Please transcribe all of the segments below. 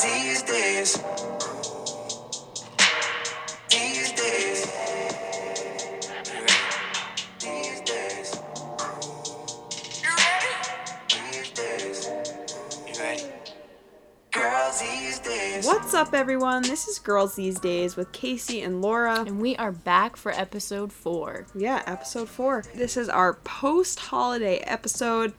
Girls these days. These days. These days. You ready? These days. You ready? Girls these days. What's up, everyone? This is Girls These Days with Casey and Laura. And we are back for episode four. Yeah, episode four. This is our post holiday episode,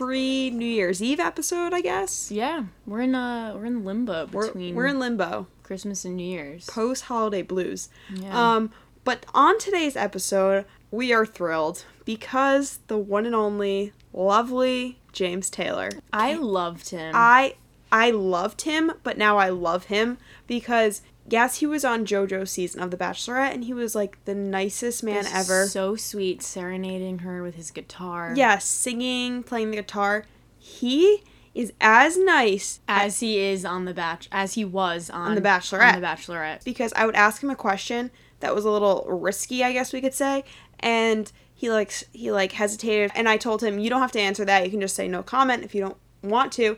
pre New Year's Eve episode, I guess. Yeah, we're in uh we're in limbo We're, between we're in limbo, Christmas and New Year's. post holiday blues. Yeah. Um, but on today's episode, we are thrilled because the one and only lovely James Taylor. I loved him. I I loved him, but now I love him because yes, he was on JoJo's season of The Bachelorette and he was like the nicest man Was ever. So sweet, serenading her with his guitar. yes, singing, playing the guitar. He is as nice As he is on the batch as he was on, The Bachelorette. On the Bachelorette. because I would ask him a question that was a little risky, I guess we could say, and he like he like hesitated and I told him, "You don't have to answer that. You can just say no comment if you don't want to."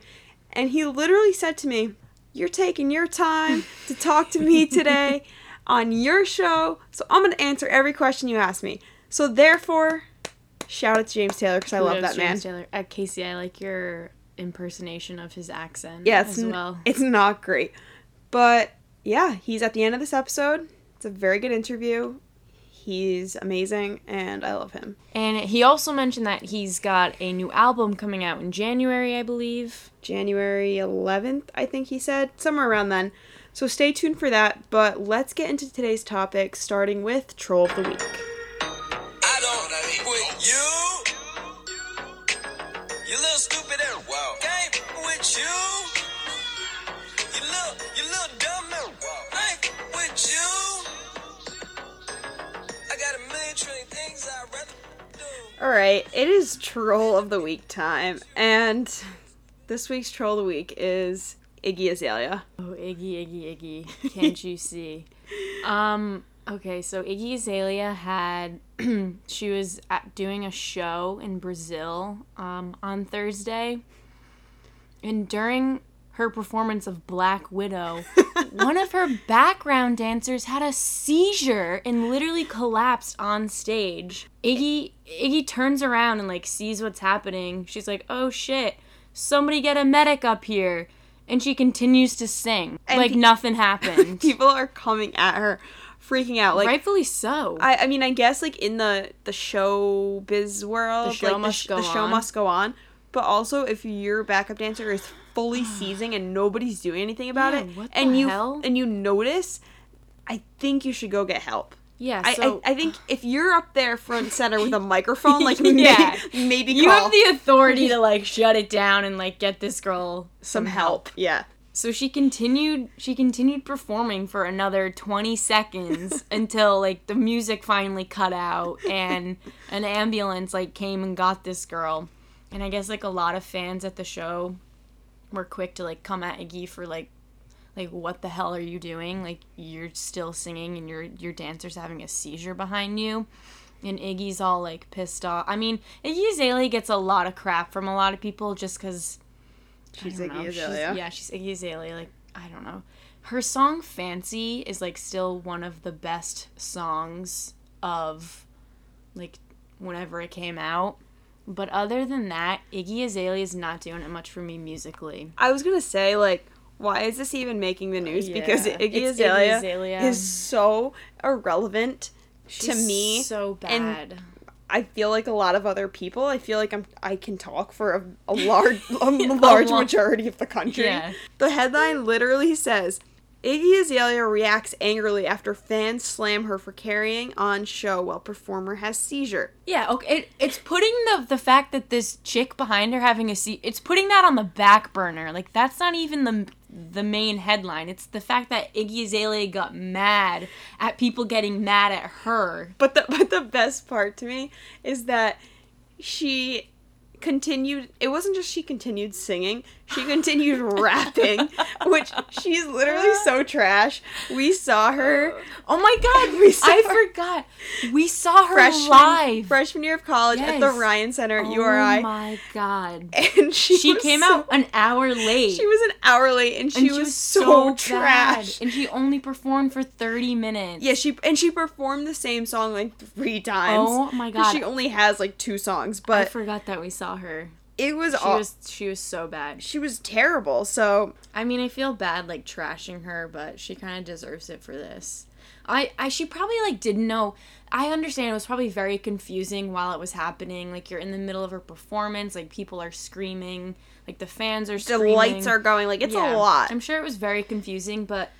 And he literally said to me, "You're taking your time to talk to me today on your show, so I'm going to answer every question you ask me." So therefore, shout out to James Taylor because I love that man. James Taylor. Uh, Casey, I like your impersonation of his accent Yeah, it's as n- well. it's not great. But yeah, he's at the end of this episode. It's a very good interview. He's amazing and I love him. And he also mentioned that he's got a new album coming out in January, I believe. January 11th, I think he said, somewhere around then. So stay tuned for that, but let's get into today's topic starting with Troll of the Week. I don't with you. You little stupid and wow. Game with you. You little, All right, it is Troll of the Week time, and this week's Troll of the Week is Iggy Azalea. Oh, Iggy, Iggy, Iggy. Can't you see? Um, okay, so Iggy Azalea had, she was at, doing a show in Brazil um, on Thursday. And during her performance of Black Widow, one of her background dancers had a seizure and literally collapsed on stage. Iggy Iggy turns around and like sees what's happening. She's like, "Oh shit. Somebody get a medic up here." And she continues to sing And like pe- nothing happened. People are coming at her, freaking out. Like, Rightfully so. I, I mean, I guess like in the the showbiz world, The show like must sh- go the show must go on. But also, if your backup dancer is fully ah. seizing and nobody's doing anything about Yeah, it, what and you hell? and you notice, I think you should go get help. yeah, I, so I, I think if you're up there front center with a microphone, like Yeah. maybe you call have the authority to like shut it down and like get this girl some help. Yeah. So she continued she continued performing for another 20 seconds until like the music finally cut out and an ambulance like came and got this girl. And I guess like a lot of fans at the show were quick to like come at Iggy for like like what the hell are you doing? Like you're still singing and your your dancer's having a seizure behind you. And Iggy's all like pissed off. I mean, Iggy Azalea gets a lot of crap from a lot of people just because She's Iggy know. She's- Azalea. yeah, she's Iggy Azalea. Like I don't know. Her song "Fancy" is like still one of the best songs of like whenever it came out. But other than that, Iggy Azalea is not doing it much for me musically. I was gonna say like, why is this even making the news? Because Iggy It's Iggy Azalea, Azalea. is so irrelevant to me. so and bad. I feel like a lot of other people. I feel like I'm I can talk for a, a large a large lo- majority of the country. Yeah. The headline literally says Iggy Azalea reacts angrily after fans slam her for carrying on show while performer has seizure. Yeah, okay. It, it's putting the the fact that this chick behind her having a seat. It's putting that on the back burner. Like that's not even the the main headline. It's the fact that Iggy Azalea got mad at people getting mad at her. But the but the best part to me is that she continued it wasn't just she continued singing she continued rapping which she's literally so trash we saw her Oh my god, We saw I her- forgot. We saw her freshman live. freshman year of college at the Ryan Center at Oh URI my god. and she She came so- out an hour late. she was an hour late and she, and was, so, bad. trash And she only performed for 30 minutes. yeah she and she performed the same song like three times Oh my God. she only has like two songs but I forgot that we saw her. it was She all was she was so bad. she was terrible so I mean, I feel bad like trashing her, but she kind of deserves it for this. I, I she probably like didn't know. I understand it was probably very confusing while it was happening. Like you're in the middle of her performance, like people are screaming, like the fans are the screaming. lights are going like it's Yeah. a lot I'm sure it was very confusing, but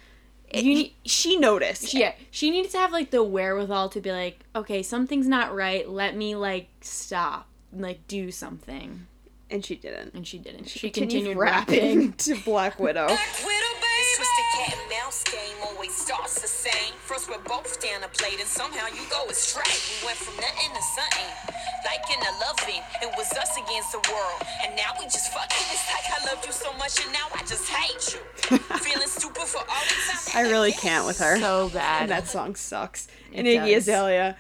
It- you need she noticed yeah, she needed to have like the wherewithal to be like, okay, something's not right. Let me like stop, like do something, and she didn't and she didn't. She, she continued, continued rapping. rapping to Black Widow. Widow, baby. This twisted cat and mouse game always starts the same. First we're both down a plate and somehow you go astray. We went from nothing to something, liking to loving. It was us against the world, and now we just fucking. It's like I loved you so much and now I just hate you. Feeling stupid for all the time. I really can't with her. So bad. and that song sucks. And It Iggy does. Azalea,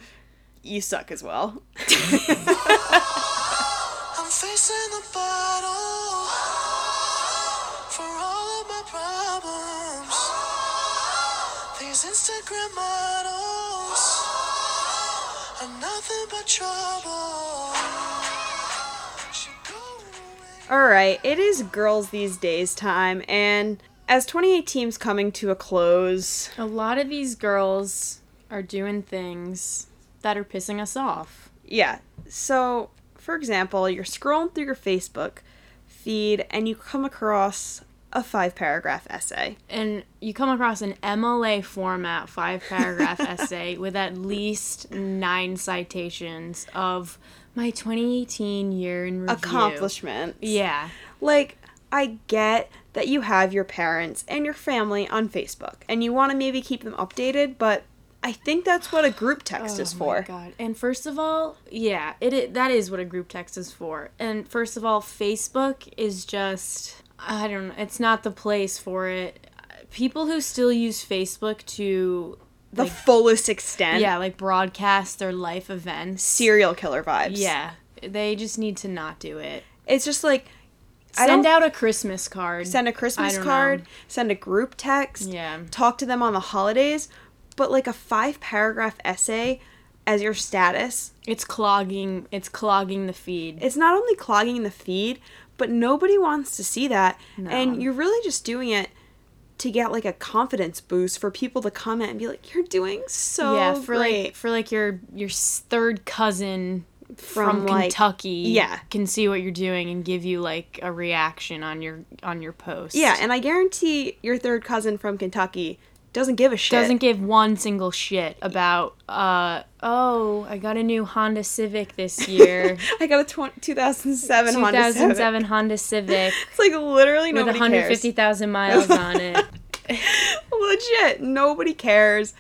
you suck as well. I'm facing the bottle for all of my problems. These Instagram models are nothing but trouble. Should go away. All right, it is girls these days time, and as 2018's coming to a close, A lot of these girls are doing things that are pissing us off. yeah. So, for example, you're scrolling through your Facebook feed and you come across a five paragraph essay. And you come across an MLA format five paragraph essay with at least nine citations of my 2018 year in review. Accomplishments. Yeah. Like, I get that you have your parents and your family on Facebook and you want to maybe keep them updated, but I think that's what a group text is Oh for. My God. And first of all, yeah, it, it that is what a group text is for. And first of all, Facebook is just I don't know, it's not the place for it. People who still use Facebook to The fullest extent. yeah, like broadcast their life events. Serial killer vibes. Yeah, they just need to not do it. It's just like Send out a Christmas card. send a Christmas card, know. send a group text, Yeah. talk to them on the holidays, but like a five paragraph essay as your status, It's clogging. It's clogging the feed. it's not only clogging the feed, but nobody wants to see that. No. And you're really just doing it to get like a confidence boost for people to comment and be like, "You're doing so yeah, for great." like for like your your third cousin From, from, like- Kentucky. yeah. can see what you're doing and give you like a reaction on your on your post. yeah, and I guarantee your third cousin from Kentucky doesn't give a shit. doesn't give one single shit about uh oh I got a new Honda Civic this year. I got a tw- 2007 Honda Civic. 2007 Honda Civic It's like literally with 150,000 miles on it. Legit, nobody cares.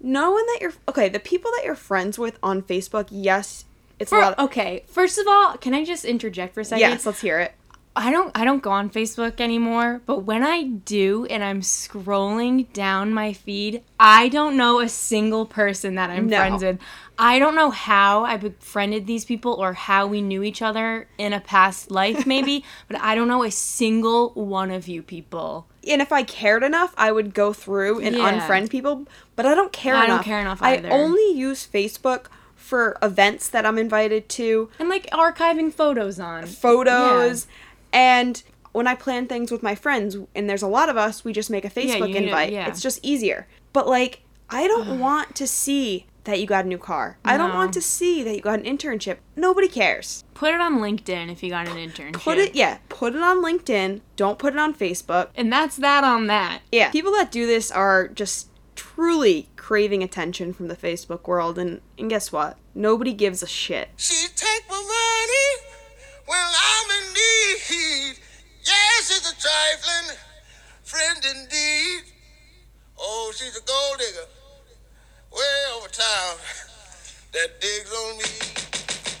Knowing that you're okay, the people that you're friends with on Facebook, yes, it's a lot. Of, okay, first of all, can I just interject for a second? yes, let's hear it. I don't I don't go on Facebook anymore, but when I do and I'm scrolling down my feed, I don't know a single person that I'm No. friends with. I don't know how I befriended these people or how we knew each other in a past life maybe, but I don't know a single one of you people. And if I cared enough, I would go through and Yeah. unfriend people. But I don't care I don't care enough I only use Facebook for events that I'm invited to, And like archiving photos on. photos, and when I plan things with my friends, and there's a lot of us, we just make a Facebook you need to- invite. yeah. It's just easier. But like, I don't want to see that you got a new car. I don't want to see that you got an internship. Nobody cares. Put it on LinkedIn if you got an internship. Put it, yeah, put it on LinkedIn. Don't put it on Facebook. And that's that on that. Yeah, people that do this are just truly craving attention from the Facebook world, and, and guess what? Nobody gives a shit. She take my money when I'm in need. Yes, she's a trifling friend indeed. Oh, she's a gold digger way over town that digs on me.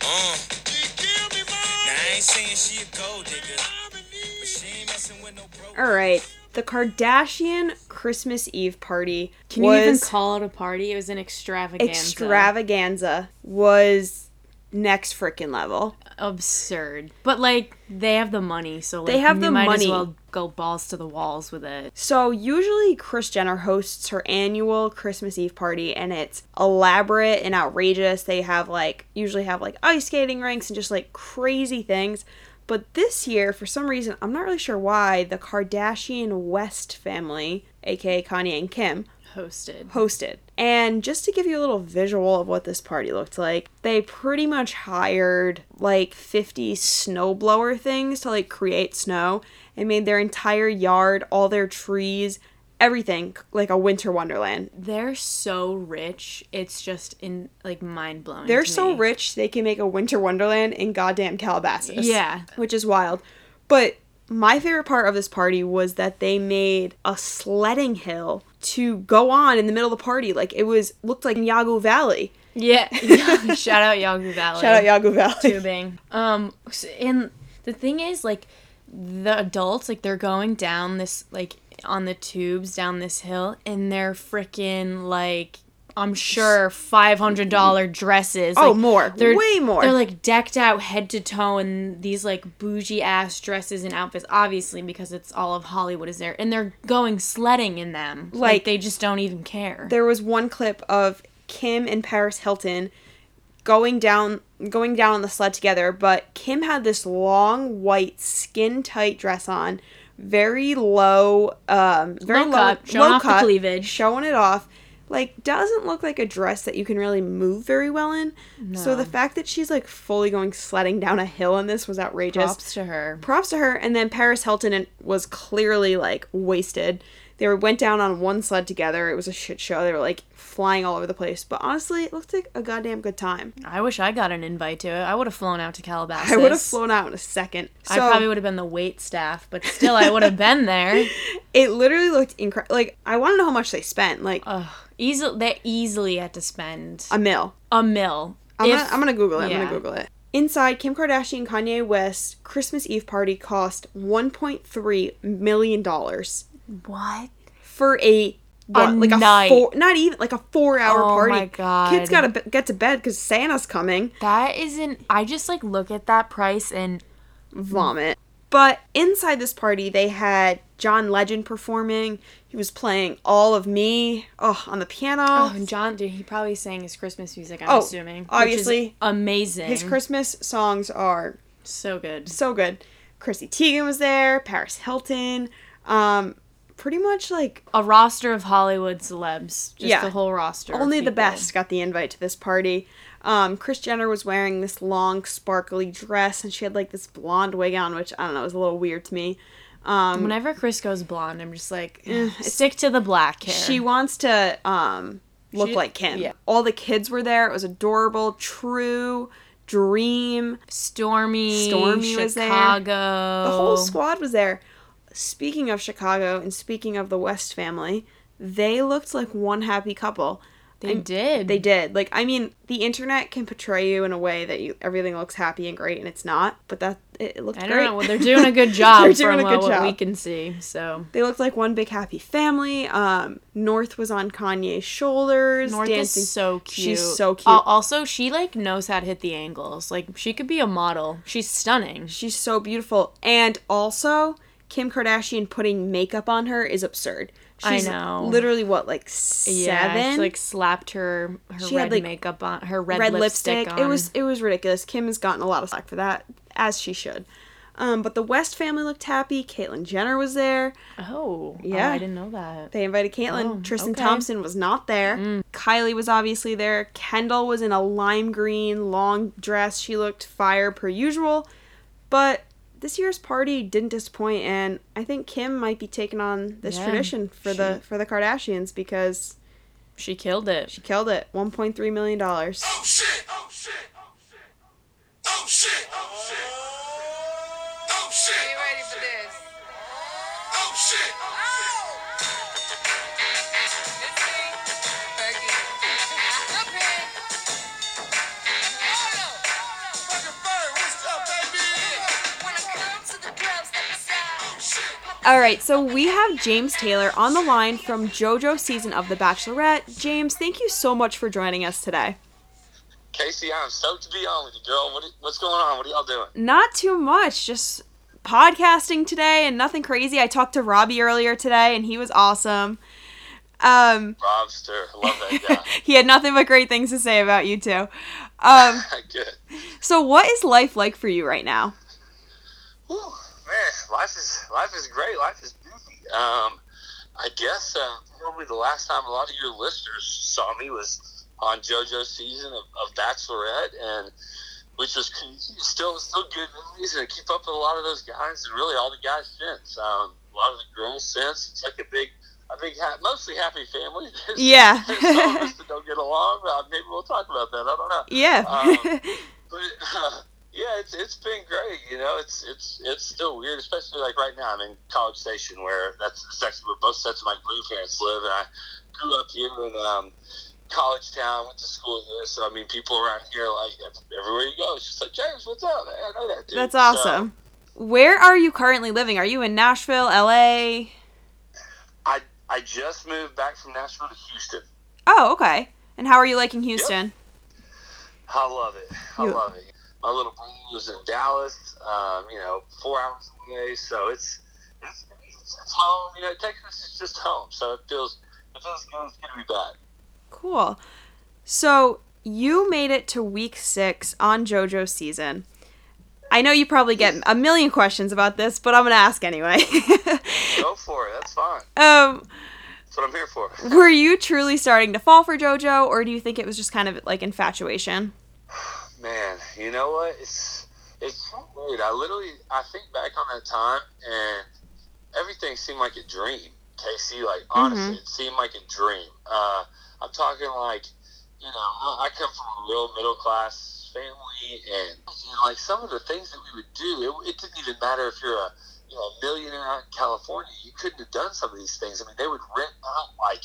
Uh. She give me money. Now I ain't saying she a gold digger, but she ain't messing with no broke. All right. The Kardashian Christmas Eve party Can was you even call it a party? It was an extravaganza. extravaganza was next freaking level. absurd. But like they have the money, so like, They have the might money. as well go balls to the walls with it. So usually Kris Jenner hosts her annual Christmas Eve party and it's elaborate and outrageous. They have like usually have like ice skating rinks and just like crazy things. But this year, for some reason, I'm not really sure why, the Kardashian West family, aka Kanye and Kim, Hosted. hosted. And just to give you a little visual of what this party looked like, they pretty much hired like 50 snowblower things to like create snow and made their entire yard, all their trees, everything like a winter wonderland. They're so rich. It's just in like mind blowing. They're so rich they can make a winter wonderland in goddamn Calabasas. Yeah. Which is wild. But my favorite part of this party was that they made a sledding hill to go on in the middle of the party. Like it was looked like Yawgoo Valley. Yeah. Shout out Yawgoo Valley. Shout out Yawgoo Valley. tubing. Um, and the thing is, like, the adults, like, they're going down this, like, on the tubes down this hill, and they're freaking like. I'm sure five hundred dollar dresses. Oh, like, more. They're, Way more. They're like decked out head to toe in these like bougie ass dresses and outfits. Obviously, because it's all of Hollywood is there, and they're going sledding in them. Like, Like- they just don't even care. there was one clip of Kim and Paris Hilton going down going down on the sled together, but Kim had this long white skin tight dress on, very low um very Low low, cut, showing low off the cleavage. showing it off. Like doesn't look like a dress that you can really move very well in. So the fact that she's like fully going sledding down a hill in this was outrageous Props to her. props to her. And then Paris Hilton was clearly like wasted. They were, went down on one sled together. It was a shit show. They were like flying all over the place. But honestly, it looked like a goddamn good time. I wish I got an invite to it. I would have flown out to Calabasas. I would have flown out in a second. So I probably would have been the wait staff, but still, I would have been there. it literally looked incredible. Like I want to know how much they spent. Like Ugh, easily, they easily had to spend a mill. a mill. I'm, If- gonna, I'm gonna Google it. I'm gonna Google it. Inside Kim Kardashian and Kanye West Christmas Eve party cost 1.3 million dollars what? for a what, like a four, not even like a four hour Oh party. my God. Kids gotta be- get to bed because Santa's coming. That isn't. I just like look at that price and Vomit. But inside this party, they had John Legend performing. He was playing all of me, oh, on the piano. oh, and John, dude, he probably sang his Christmas music. I'm Oh, assuming, which is obviously. amazing. His Christmas songs are so good. so good. Chrissy Teigen was there. Paris Hilton. Um, pretty much like A roster of Hollywood celebs. Just Yeah. the whole roster. only the best got the invite to this party. Um, Kris Jenner was wearing this long, sparkly dress, and she had like this blonde wig on, which I don't know was a little weird to me. Um, Whenever Kris goes blonde, I'm just like, stick to the black hair. she wants to um look She- like Kim. yeah. All the kids were there. It was adorable. True, Dream, Stormi, Stormi was there. Chicago. the whole squad was there. Speaking of Chicago and speaking of the West family, they looked like one happy couple. They And did. They did. Like I mean, the internet can portray you in a way that you everything looks happy and great, and it's not. But that it, looked I don't know. Well, they're doing a good job They're doing a good what, what we can see. So They looked like one big happy family. Um, North was on Kanye's shoulders, North dancing. is so cute. She's so cute. Al- also, she like knows how to hit the angles. Like she could be a model. She's stunning. She's so beautiful. And also, Kim Kardashian putting makeup on her is absurd. I She's know. Literally, what, like seven? Yeah, she like slapped her her She red had, like, makeup on her red, red lipstick. lipstick. on. It was it was ridiculous. Kim has gotten a lot of slack for that, as she should. Um, but the West family looked happy. Caitlyn Jenner was there. oh Yeah. Oh, I didn't know that. They invited Caitlyn. Oh, Tristan okay. Thompson was not there. Kylie was obviously there. Kendall was in a lime green long dress. She looked fire per usual. But this year's party didn't disappoint, and I think Kim might be taking on this Yeah, tradition for the for the Kardashians because She killed it. she killed it. One point three million dollars. Oh shit! Oh shit! Oh shit! Oh shit! Oh shit! Oh, Get ready for this. Oh shit! All right, so we have James Taylor on the line from JoJo season of The Bachelorette. James, thank you so much for joining us today. Casey, I'm stoked to be on with you, girl. What, what's going on? What are y'all doing? Not too much, just podcasting today and nothing crazy. I talked to Robbie earlier today and he was awesome. Um, Robster, love that guy. he had nothing but great things to say about you too. Um, Good. so what is life like for you right now? Man, life is life is great. Life is busy. Um, I guess uh, probably the last time a lot of your listeners saw me was on JoJo's season of, of Bachelorette, and which was still still good movies, and I keep up with a lot of those guys, and really all the guys since. Um, a lot of the girls since. It's like a big. A big, ha- mostly happy family. Yeah. some of us that don't get along. Uh, maybe we'll talk about that. I don't know. Yeah. Um, but uh, yeah, it's it's been great. You know, it's it's it's still weird, especially like right now. I'm in College Station, where that's the section where both sets of my grandparents live, and I grew up here in um, College Town, went to school here. So I mean, people around here like everywhere you go, it's just like James, what's up? I know that dude. That's So, awesome. Where are you currently living? Are you in Nashville, LA? I I just moved back from Nashville to Houston. Oh, okay. And how are you liking Houston? I love it. I You- love it. My little brother lives in Dallas. Um, you know, four hours away, so it's it's, it's home. You know, Texas is just home, so it feels it feels good. It's good to be back. Cool. So you made it to week six on JoJo season. I know you probably get a million questions about this, but I'm gonna ask anyway. Go for it. That's fine. um, That's what I'm here for. were you truly starting to fall for JoJo, or do you think it was just kind of like infatuation? Man, you know what? It's it's so weird. I literally I think back on that time and everything seemed like a dream. Casey, like honestly, it seemed like a dream. Uh, I'm talking like, you know, I come from a real middle class family, and, and like some of the things that we would do, it, it didn't even matter if you're a you know a millionaire out in California. You couldn't have done some of these things. I mean, they would rent out like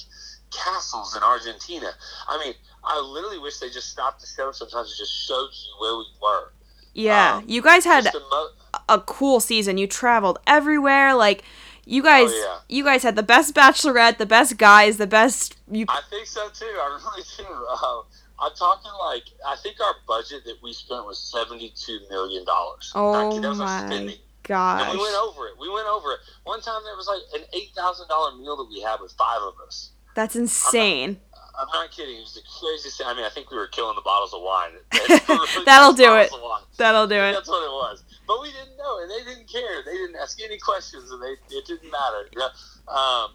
castles in Argentina. I mean, I literally wish they just stopped the show sometimes and just showed you where we were. Yeah, Um, you guys had mo- a cool season. You traveled everywhere. Like you guys, Oh, yeah. you guys had the best Bachelorette, the best guys, the best. You I think so too. I really do. Um, I'm talking like I think our budget that we spent was seventy-two million dollars. oh that was my spending. gosh, And we went over it. We went over it. One time there was like an eight thousand dollar meal that we had with five of us. That's insane. I'm not kidding. It was the craziest. thing. I mean, I think we were killing the bottles of wine. We were really That'll do it. That'll do it. That's what it was. But we didn't know, and they didn't care. They didn't ask any questions, and they it didn't matter. Know? um,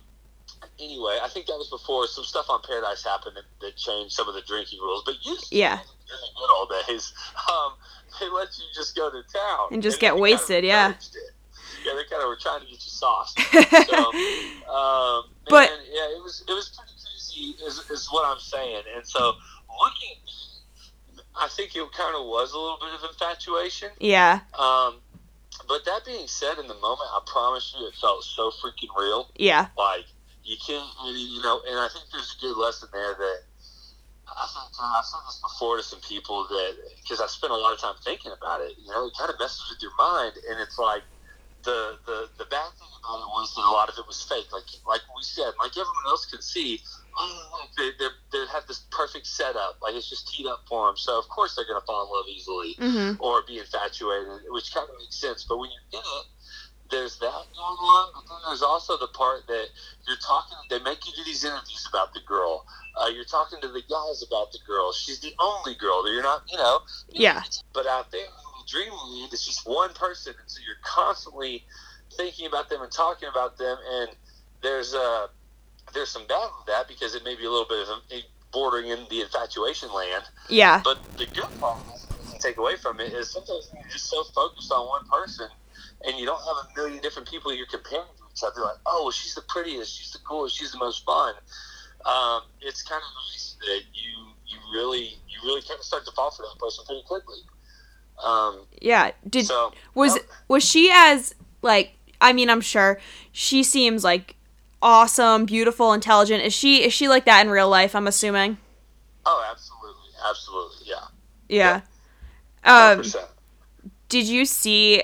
anyway, I think that was before some stuff on Paradise happened that, that changed some of the drinking rules. But you, Yeah. in the good old days, um, they let you just go to town And just they get kind of wasted, yeah. it. Yeah, they kind of were trying to get you sauced. So, um, But- man, yeah, it was it was pretty crazy, is, is what I'm saying. And so, looking, I think it kind of was a little bit of infatuation. yeah, Um, but that being said, in the moment, I promise you, it felt so freaking real. yeah, Like you can't, you know. And I think there's a good lesson there that I think I've said this before to some people that because I spent a lot of time thinking about it. You know, it kind of messes with your mind, and it's like the the the bad thing about it was that a lot of it was fake. Like like we said, like everyone else could see. Oh, they they they have this perfect setup. Like it's just teed up for them. So of course they're gonna fall in love easily hmm or be infatuated, which kind of makes sense. But when you're in it, there's that going on, but then there's also the part that you're talking. They make you do these interviews about the girl. Uh, you're talking to the guys about the girl. She's the only girl. That you're not, you know. Yeah. But out there, dreamland, it's just one person, and so you're constantly thinking about them and talking about them. And there's uh, there's some bad with that because it may be a little bit of a, bordering in the infatuation land. yeah, But the good part to take away from it is sometimes you're just so focused on one person and you don't have a million different people you're comparing to each other. Like, oh, well, she's the prettiest, she's the coolest, she's the most fun. Um, it's kind of nice that you you really you really kind of start to fall for that person pretty quickly. Um, yeah. Did so was was she as like? I mean, I'm sure she seems like awesome, beautiful, intelligent. Is she is she like that in real life? I'm assuming. oh, absolutely, absolutely, yeah, Yeah. hundred Um, did you see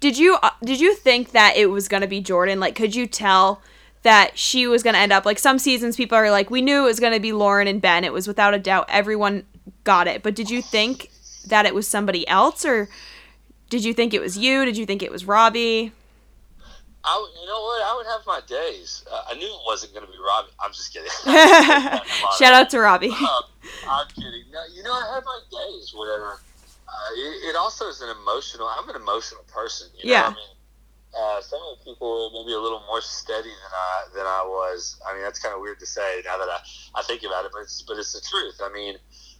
did you uh, did you think that it was gonna be Jordan? Like, could you tell that she was gonna end up like some seasons? People are like, we knew it was gonna be Lauren and Ben. It was without a doubt. Everyone got it. But did you think that it was somebody else, or did you think it was you? Did you think it was Robbie? I, you know what? I would have my days. Uh, I knew it wasn't going to be Robbie. I'm just kidding. Shout out to Robbie. Um, I'm kidding. No, you know, I have my days, whatever. Uh, it, it also is an emotional. I'm an emotional person. You Yeah. Know? I mean, uh, some of the people maybe a little more steady than I than I was. I mean, that's kind of weird to say now that I, I think about it, but it's but it's the truth. I mean,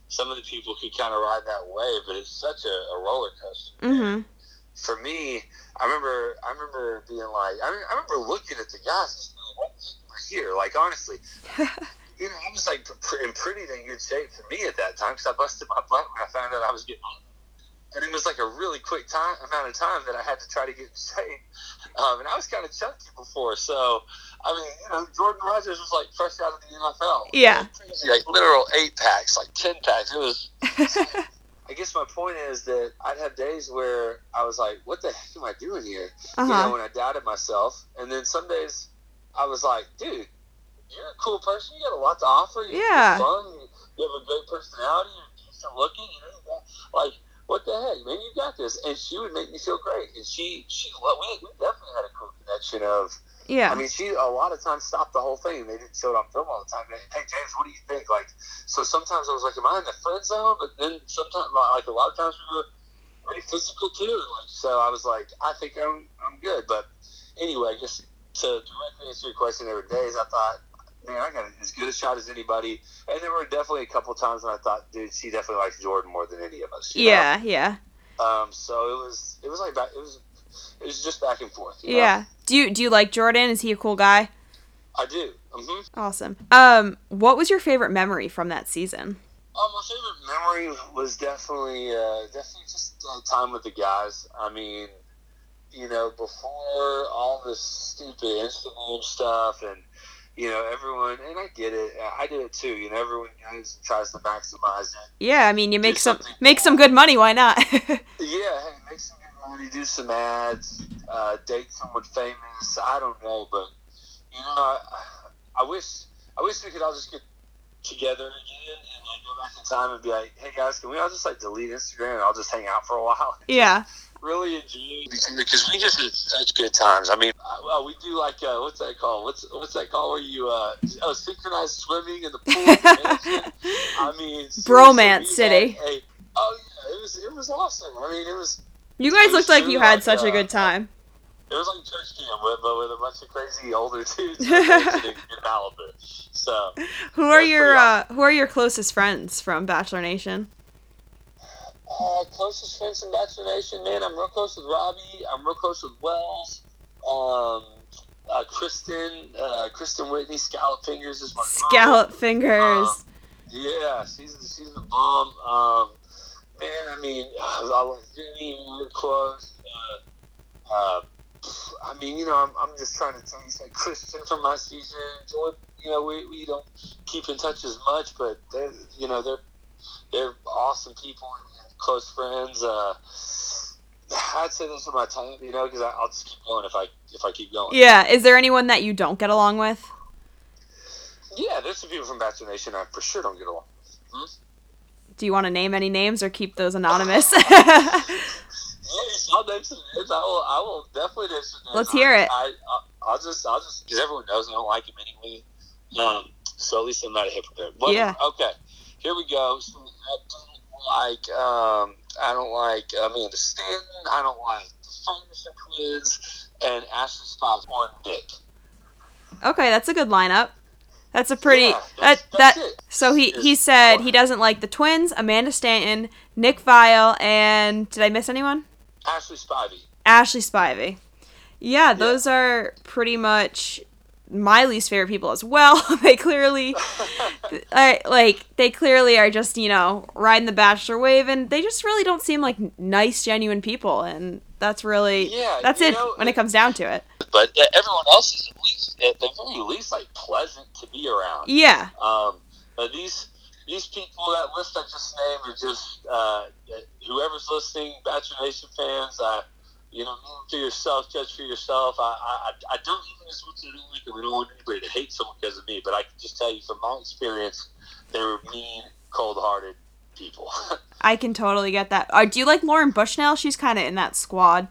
some of the people could kind of ride that wave, but it's such a, a roller coaster hmm for me, I remember I remember being like I, mean, I remember looking at the guys and saying, what the heck here? Like honestly, you know, I was like in pretty dang good shape for me at that time because I busted my butt when I found out I was getting on. And it was like a really quick time amount of time that I had to try to get in shape. Um, and I was kind of chunky before, so I mean, you know, Jordan Rodgers was like fresh out of the NFL. Yeah. Crazy, like literal eight packs, like ten packs. It was I guess my point is that I'd have days where I was like, "What the heck am I doing here?" You know, Uh-huh. when I doubted myself, and then some days I was like, "Dude, you're a cool person. You got a lot to offer. You're Yeah. fun. You, you have a great personality. You're decent looking. You know, like what the heck, man? You got this." And she would make me feel great. And she, she, well, we, we definitely had a cool connection of. Yeah. I mean, she a lot of times stopped the whole thing. They didn't show it on film all the time. They, hey, James, what do you think? Like, so sometimes I was like, am I in the friend zone? But then sometimes, like a lot of times, we were pretty physical too. Like, so I was like, I think I'm I'm good. But anyway, just to directly answer your question, there were days I thought, man, I got as good a shot as anybody. And there were definitely a couple times when I thought, dude, she definitely likes Jordan more than any of us. you know? yeah. Yeah. Um. So it was it was like back, it was it was just back and forth. you know? Yeah. Do you do you like Jordan? Is he a cool guy? I do. hmm Awesome. Um, what was your favorite memory from that season? Oh, my favorite memory was definitely uh, definitely just uh, time with the guys. I mean, you know, before all this stupid Instagram stuff and you know everyone, and I get it. I do it too. You know, everyone goes tries to maximize it. Yeah, I mean, you make some make some good money. Why not? Yeah, hey, make some good money, do some ads, uh, date someone famous. I don't know, but you know, I, I wish I wish we could all just get together again and like go back in time and be like, hey guys, can we all just like delete Instagram and I'll just hang out for a while? yeah. Really enjoy because we just had such good times. I mean, uh, well, we do like uh, what's that called? What's what's that called where you uh, oh synchronized swimming in the pool? I mean, Bromance City. had a- oh yeah, it was it was awesome. I mean, it was You guys looked like you had such a uh, good time. it was like church camp, but but with a bunch of crazy older dudes in Malibu. So Who are your uh, who are your closest friends from Bachelor Nation? Uh, closest friends in Bachelor Nation, man. I'm real close with Robbie. I'm real close with Wells. Um, uh, Christen, uh, Christen Whitney, Scallop Fingers is my. Scallop fingers. Yeah, she's she's the bomb. Um, man, I mean, I was we were close. Uh, uh, I mean, you know, I'm, I'm just trying to tell you, like Christian from my season, Jordan. You know, we, we don't keep in touch as much, but they're you know they're they're awesome people and close friends. Uh, I'd say those are my top, you know, because I'll just keep going if I if I keep going. Yeah. Is there anyone that you don't get along with? Yeah, there's some people from Bachelor Nation I for sure don't get along. with. Do you want to name any names or keep those anonymous? I'll name some names. I will. I will definitely name some names. Let's hear it. I, I, I'll just. I'll just because everyone knows I don't like him anyway. Um, so at least I'm not a hypocrite. But, Yeah. Okay. Here we go. So I don't like. Um, I don't like Amanda Stanton. I don't like the Ferguson twins and Ashley Stiles or Nick. okay, that's a good lineup. That's a pretty Yeah, that's- that that. that's it. So he he said he doesn't like the twins, Amanda Stanton, Nick Viall, and did I miss anyone? Ashley Spivey. Ashley Spivey. Yeah, those are pretty much my least favorite people as well. they clearly, I, like, they clearly are just you know riding the bachelor wave, and they just really don't seem like nice, genuine people, and that's really Yeah, that's it know, when it comes down to it. But uh, everyone else is at least, at the very least, like pleasant to be around. Yeah, Um, but these these people, that list I just named, are just uh, whoever's listening, Bachelor Nation fans. I You know, know for yourself, judge for yourself. I, I, I don't even as much as I don't like don't want anybody to hate someone because of me, but I can just tell you from my experience, they were mean, cold-hearted people. I can totally get that. Uh, do you like Lauren Bushnell? She's kind of in that squad.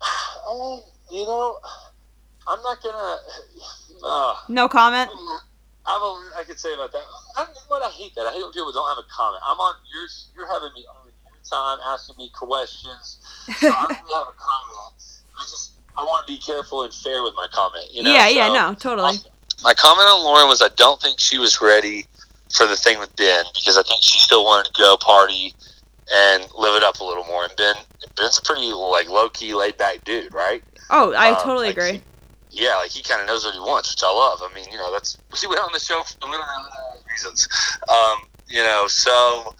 um, you know, I'm not gonna. Uh, No comment. I'm a, I could say about that. I, what I hate that. I hate when people don't have a comment. I'm on. You're you're having me on time, asking me questions. So I don't really have a comment. I just I want to be careful and fair with my comment. You know. yeah, yeah, So, no, totally. My comment on Lauren was I don't think she was ready for the thing with Ben because I think she still wanted to go party and live it up a little more. And Ben Ben's a pretty like low key, laid back dude, right? Oh, I Um, totally like, agree. he- yeah, like he kind of knows what he wants, which I love. I mean, you know, that's he went on the show for a literally reasons. Um, you know, so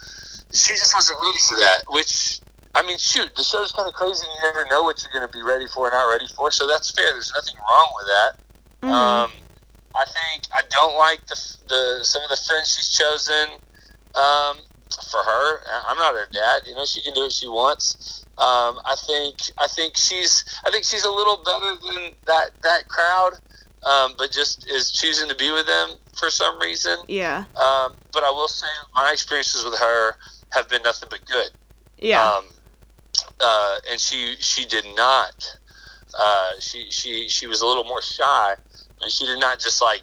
she just wasn't ready for that. Which I mean, shoot, the show's kind of crazy. You never know what you're going to be ready for and not ready for. So that's fair. There's nothing wrong with that. Mhm. Um, I think I don't like the, the some of the friends she's chosen um, for her. I'm not her dad. You know, she can do what she wants. Um, I think I think she's I think she's a little better than that that crowd, um, but just is choosing to be with them for some reason. yeah, Um, but I will say my experiences with her have been nothing but good. yeah, Um, uh, and she she did not. Uh, she she she was a little more shy, and she did not just like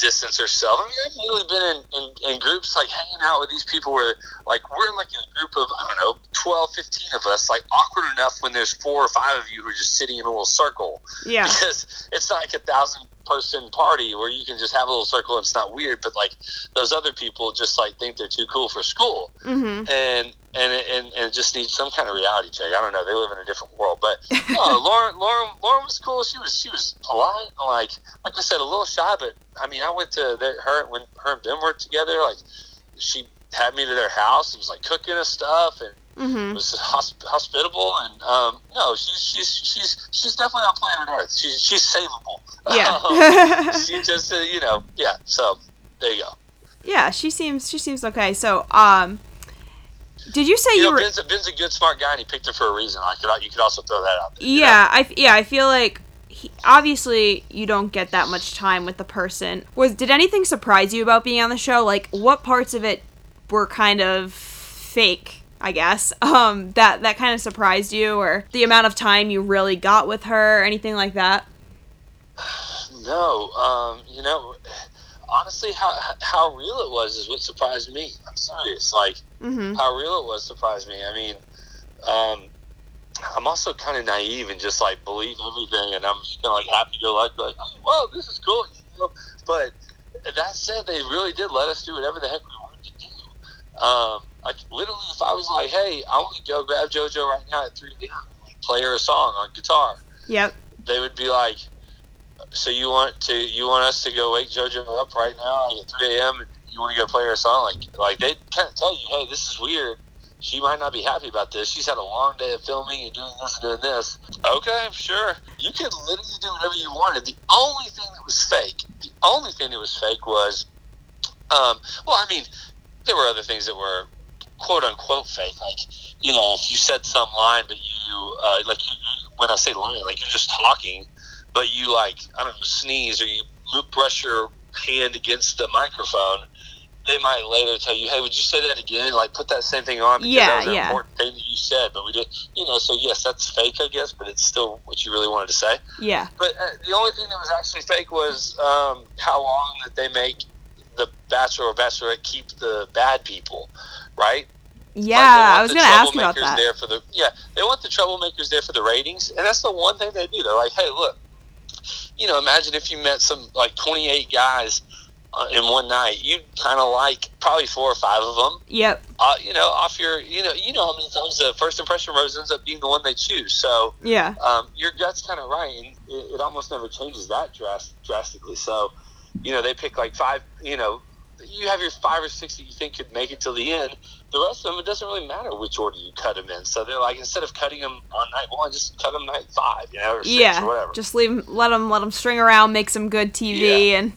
distance herself. I mean, I've really been in, in, in groups like hanging out with these people where like we're in like a group of I don't know 12, 15 of us, like awkward enough when there's four or five of you who are just sitting in a little circle yeah, because it's not like a thousand person party where you can just have a little circle and it's not weird. But like those other people just like think they're too cool for school hmm and and it, and, and it just needs some kind of reality check. I don't know. They live in a different world, but no, Lauren, Lauren, Lauren was cool. She was she was polite, like like I said, a little shy. But I mean, I went to their, her when her and Ben worked together. Like she had me to their house. It was like cooking us stuff and hmm was hosp- hospitable. And um, no, she's she's she's she's definitely on planet Earth. She's she's savable. Um, yeah, she just uh, you know yeah. So there you go. yeah. She seems she seems okay. So, um, did you say You you, know, were? Ben's a, Ben's a good, smart guy, and he picked her for a reason. I could, you could also throw that out there. you know? Yeah, I yeah, I feel like he, obviously you don't get that much time with the person. Was did anything surprise you about being on the show? Like what parts of it were kind of fake, I guess. Um that that kind of surprised you or the amount of time you really got with her or anything like that? No, um, you know, honestly, how how real it was is what surprised me. I'm serious. Like Mhm. how real it was surprised me. I mean, um, I'm also kind of naive and just like believe everything, and I'm just kind of like happy to go like, like, oh, well, this is cool. You know? But that said, they really did let us do whatever the heck we wanted to do. Um, like literally, if I was like, hey, I want to go grab JoJo right now at 3 p.m. play her a song on guitar Yep. they would be like, "So you want to you want us to go wake JoJo up right now like, at 3 a.m. you want to go play her a song?" Like like they kind of tell you, "Hey, this is weird. She might not be happy about this. She's had a long day of filming and doing this and doing this." Okay, sure. You could literally do whatever you wanted. The only thing that was fake, the only thing that was fake was, um, well, I mean, there were other things that were quote unquote fake, like you know, if you said some line, but you uh, like you, when I say line, like you're just talking, but you like I don't know sneeze or you brush your hand against the microphone. They might later tell you, "Hey, would you say that again? Like put that same thing on because Yeah, that was an yeah. important thing that you said." But we did, you know. So yes, that's fake, I guess, but it's still what you really wanted to say. Yeah. But uh, the only thing that was actually fake was um, how long that they make the bachelor or bachelorette keep the bad people, right? Yeah, Like, I was going to ask about that. There for the yeah, they want the troublemakers there for the ratings, and that's the one thing they do. They're like, hey, look, you know, imagine if you met some like twenty eight guys uh, in one night, you'd kind of like probably four or five of them. Yep. Uh, you know, off your, you know, you know how many times the first impression rose ends up being the one they choose. So Yeah. um, your gut's kind of right, and it, it almost never changes that dras- drastically. So, you know, they pick like five. You know, you have your five or six that you think could make it till the end. The rest of them, it doesn't really matter which order you cut them in. So they're like, instead of cutting them on night one, just cut them night five, you know, or six Yeah. or whatever. Just leave 'em- let them let them string around, make some good TV and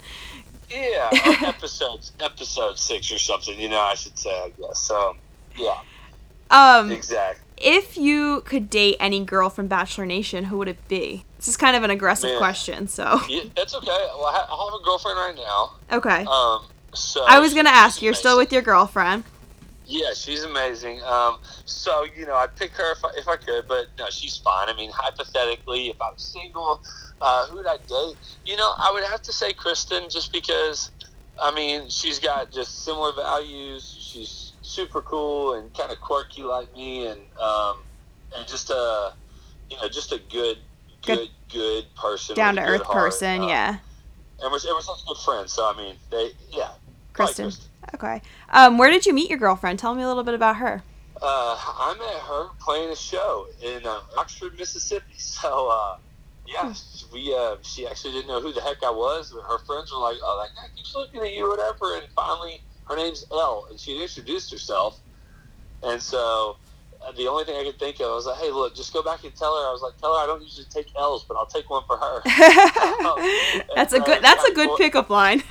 yeah, episode episode six or something. You know, I should say, I guess. So, yeah, um exactly. if you could date any girl from Bachelor Nation, who would it be? This is kind of an aggressive Man. question, so Yeah, that's okay. Well, I have a girlfriend right now. okay. Um, so I was gonna ask. You're still with your girlfriend. Yeah, she's amazing. Um, so you know, I'd pick her if I, if I could, but no, she's fine. I mean, hypothetically, if I was single, uh, who would I date? You know, I would have to say Christen, just because. I mean, she's got just similar values. She's super cool and kind of quirky like me, and um, and just a, you know, just a good, Good- good, good person, down to earth person, Um, yeah. And we're, and we're such good friends. So I mean, they, yeah, probably Christen. Okay. Um, where did you meet your girlfriend? Tell me a little bit about her. Uh, I met her playing a show in uh, Oxford, Mississippi. So, uh, yeah, we uh, she actually didn't know who the heck I was. But her friends were like, "Oh, that guy keeps looking at you, whatever." And finally, her name's Elle, and she introduced herself. And so, uh, the only thing I could think of I was like, "Hey, look, just go back and tell her." I was like, "Tell her I don't usually take L's, but I'll take one for her." that's a good. That's a good pickup line.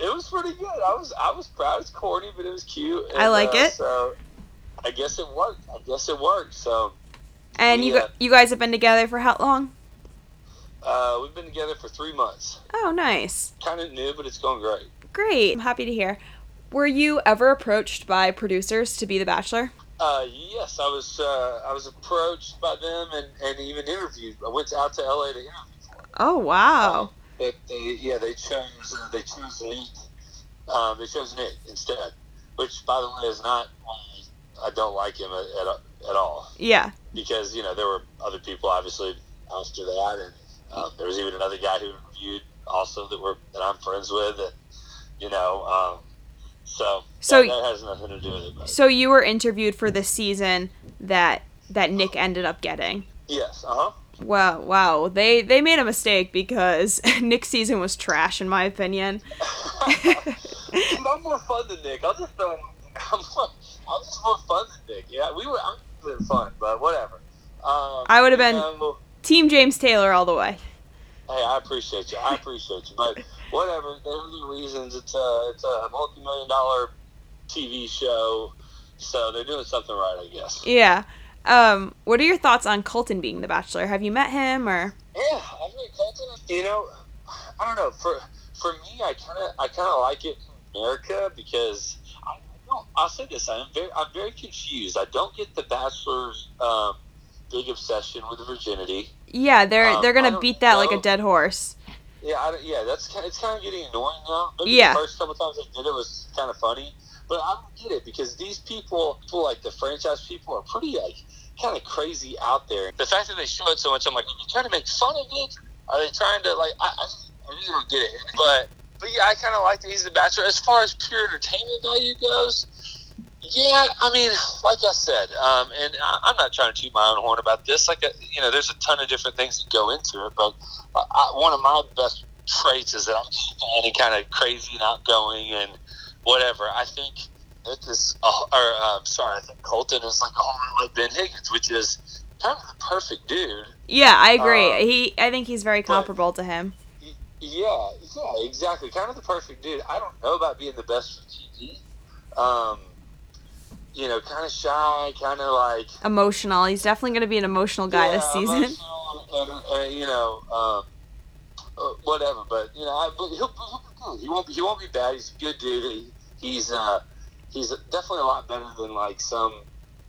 It was pretty good. I was I was proud. It's corny, but it was cute. I like uh, it. So I guess it worked. I guess it worked. So and you Yeah. gu- you guys have been together for how long? uh, we've been together for three months. Oh, nice. Kind of new, but it's going great. Great. I'm happy to hear. Were you ever approached by producers to be the Bachelor? Uh, yes, I was. Uh, I was approached by them and, and even interviewed. I went out to LA to interview for them. Oh, wow. But they, yeah, they chose. Uh, they chose Nick. Um, they chose Nick instead, which, by the way, is not. why I don't like him at, at, at all. Yeah. because you know there were other people obviously after that, and uh, there was even another guy who interviewed also that we're that I'm friends with, and you know, um, so So- that, that has nothing to do with it. But So you were interviewed for the season that that Nick ended up getting. yes, uh huh. Wow, wow. They they made a mistake because Nick's season was trash in my opinion. I'm more fun than Nick. I'll just throw. I'm, more, I'm just more fun than Nick. Yeah, we were. I'm having fun, but whatever. Um, I would've been- you know, Team James Taylor all the way. Hey, I appreciate you. I appreciate you, but whatever. There are the reasons. It's a it's a multi-million dollar TV show, so they're doing something right, I guess. Yeah. Um, what are your thoughts on Colton being the Bachelor? Have you met him or? Yeah, I mean, Colton. You know, I don't know. For for me, I kind of I kind of like it in America because I, don't. I'll say this. I'm very I'm very confused. I don't get the Bachelor's um, big obsession with virginity. Yeah, they're Um, they're gonna beat that like a dead horse. Yeah, I, yeah, that's kind. It's kind of getting annoying now. Maybe Yeah. the first couple times I did it was kind of funny, but I don't get it because these people, people like the franchise people, are pretty like kind of crazy out there. The fact that they show it so much, I'm like, are they trying to make fun of it? Are they trying to like? I, I, really don't get it. But but yeah, I kind of like that he's the bachelor. As far as pure entertainment value goes, yeah, I mean, like I said, um, and I, I'm not trying to toot my own horn about this. Like, uh, you know, there's a ton of different things that go into it, but I, I, one of my best traits is that I'm and kind of crazy and outgoing and whatever. I think Is, uh, or uh, sorry, I think Colton is like a whole lot like Ben Higgins, which is kind of the perfect dude. Yeah, I agree. Uh, he I think he's very comparable to him. Y- Yeah, yeah, exactly. Kind of the perfect dude. I don't know about being the best for TV. Um, you know, kind of shy, kind of like Emotional. He's definitely gonna be an emotional guy this season. And, and, you know, um, uh, whatever. But you know, I, but he'll, he'll be good. He won't. Be, he won't be bad. He's a good dude. He, he's uh, he's definitely a lot better than like some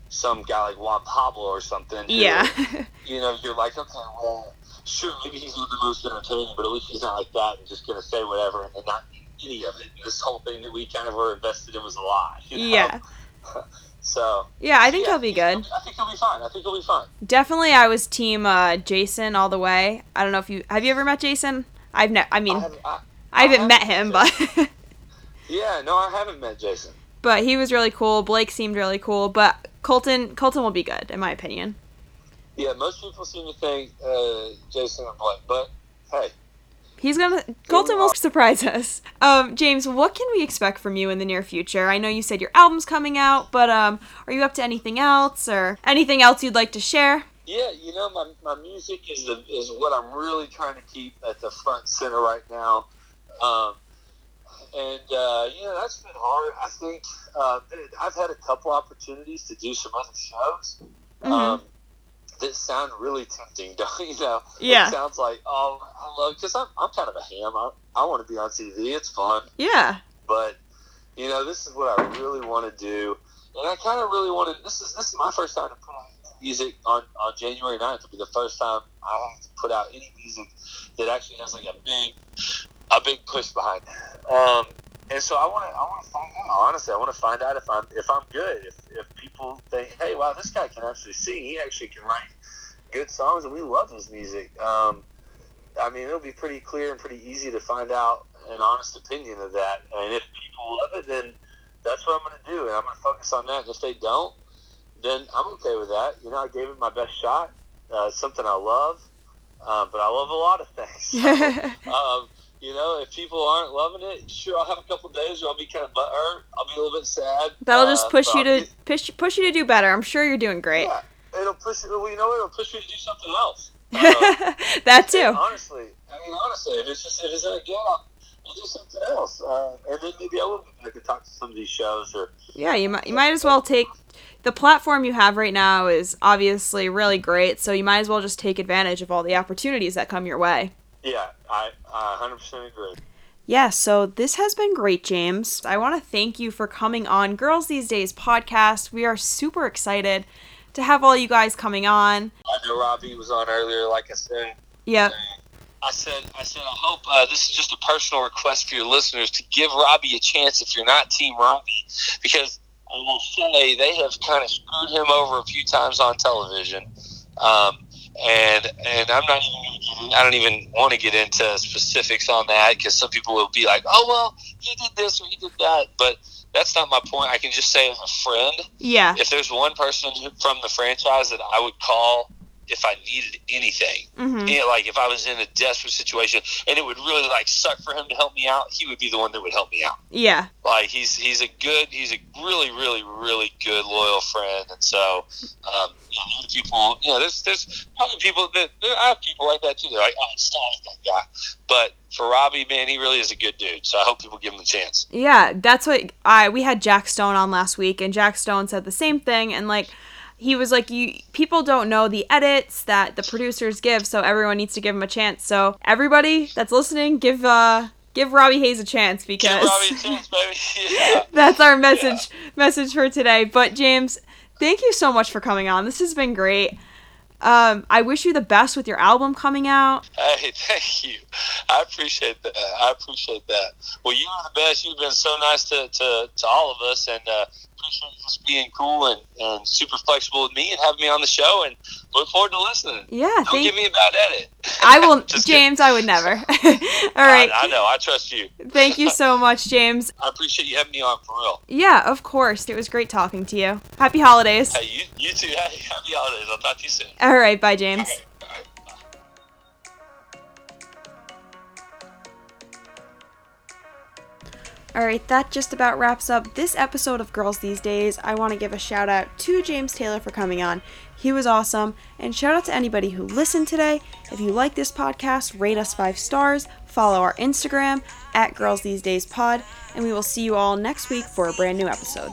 some guy like Juan Pablo or something. who, Yeah. You know, you're like, okay, well, sure, maybe he's not the most entertaining, but at least he's not like that and just gonna say whatever and not any of it. This whole thing that we kind of were invested in was a lie. You know? yeah. So. Yeah, I think yeah, he'll be good. I think he'll be fine. I think he'll be fine. Definitely, I was team uh, Jason all the way. I don't know if you have you ever met Jason. I've ne- I mean, I, have, I, I haven't I met haven't him, but Yeah, no, I haven't met Jason. But he was really cool. Blake seemed really cool, but Colton Colton will be good in my opinion. Yeah, most people seem to think uh, Jason or Blake, but hey, He's gonna Colton will surprise us. Um, James, what can we expect from you in the near future? I know you said your album's coming out, but um, are you up to anything else or anything else you'd like to share? yeah, you know, my, my music is the, is what I'm really trying to keep at the front center right now. Um, and uh, you know, that's been hard. I think uh, I've had a couple opportunities to do some other shows, um, that sound really tempting. Don't you know? Yeah. It sounds like oh, I love because I'm I'm kind of a ham. I, I want to be on TV. It's fun, Yeah. but you know this is what I really want to do, and I kind of really want to. This is this is my first time to put out music on on January 9th. It'll be the first time I have to put out any music that actually has like a big a big push behind. it. Um, and so I want to I want to find out. Honestly, I want to find out if I'm if I'm good. If if people think, hey, wow, this guy can actually sing. He actually can write good songs, and we love his music. Um, I mean, it'll be pretty clear and pretty easy to find out an honest opinion of that. And if people love it, then that's what I'm going to do, and I'm going to focus on that. And if they don't, then I'm okay with that. You know, I gave it my best shot. Uh, it's something I love, uh, but I love a lot of things. So, um, you know, if people aren't loving it, sure, I'll have a couple days where I'll be kind of butthurt. I'll be a little bit sad. That'll uh, just push but you to be- push push you to do better. I'm sure you're doing great. Yeah, it'll push. Well, you know, it'll push me to do something else. Uh, that too. and honestly, I mean, honestly, if it's just if it's not good, I'll, I'll do something else, uh, and then maybe I will be back and talk to some of these shows or. Yeah, you might you might as well take the platform you have right now is obviously really great, so you might as well just take advantage of all the opportunities that come your way. Yeah, I, I 100% agree. Yeah, so this has been great, James. I want to thank you for coming on Girls These Days podcast. We are super excited to have all you guys coming on. I know Robbie was on earlier, like I said. Yep. I said, I said, I hope uh, this is just a personal request for your listeners to give Robbie a chance if you're not Team Robbie, because I will say they have kind of screwed him over a few times on television, um, and and I'm not even, gonna get in- I don't even want to get into specifics on that because some people will be like, oh well, he did this or he did that, but that's not my point. I can just say as a friend, Yeah. if there's one person from the franchise that I would call if I needed anything, Mhm. you know, like if I was in a desperate situation and it would really like suck for him to help me out, he would be the one that would help me out. Yeah. Like he's he's a good, he's a really really really good loyal friend, and so um, you know, people, you know, there's there's probably people that there, I have people like that too. They're like, oh, stop that guy, but for Robbie, man, he really is a good dude. So I hope people give him a chance. Yeah, that's what I we had Jack Stone on last week and Jack Stone said the same thing and like he was like you people don't know the edits that the producers give so everyone needs to give him a chance. So everybody that's listening give uh give Robbie Hayes a chance because a chance. Yeah. that's our message message for today. But James, thank you so much for coming on. This has been great. Um, I wish you the best with your album coming out. Hey, thank you. I appreciate that. I appreciate that. Well, you are the best. You've been so nice to, to, to all of us, and uh, appreciate you just being cool and, and super flexible with me and having me on the show. And look forward to listening. Yeah, Don't thank give me a bad edit. I will Just kidding. James, I would never. All right. I, I know. I trust you. Thank you so much, James. I appreciate you having me on for real. Yeah, of course. It was great talking to you. Happy holidays. Hey, you, you too. Hey, happy holidays. I'll talk to you soon. All right, bye, James. All right, that just about wraps up this episode of Girls These Days. I want to give a shout out to James Taylor for coming on. He was awesome. And shout out to anybody who listened today. If you like this podcast, rate us five stars, follow our Instagram at Girls These Days Pod, and we will see you all next week for a brand new episode.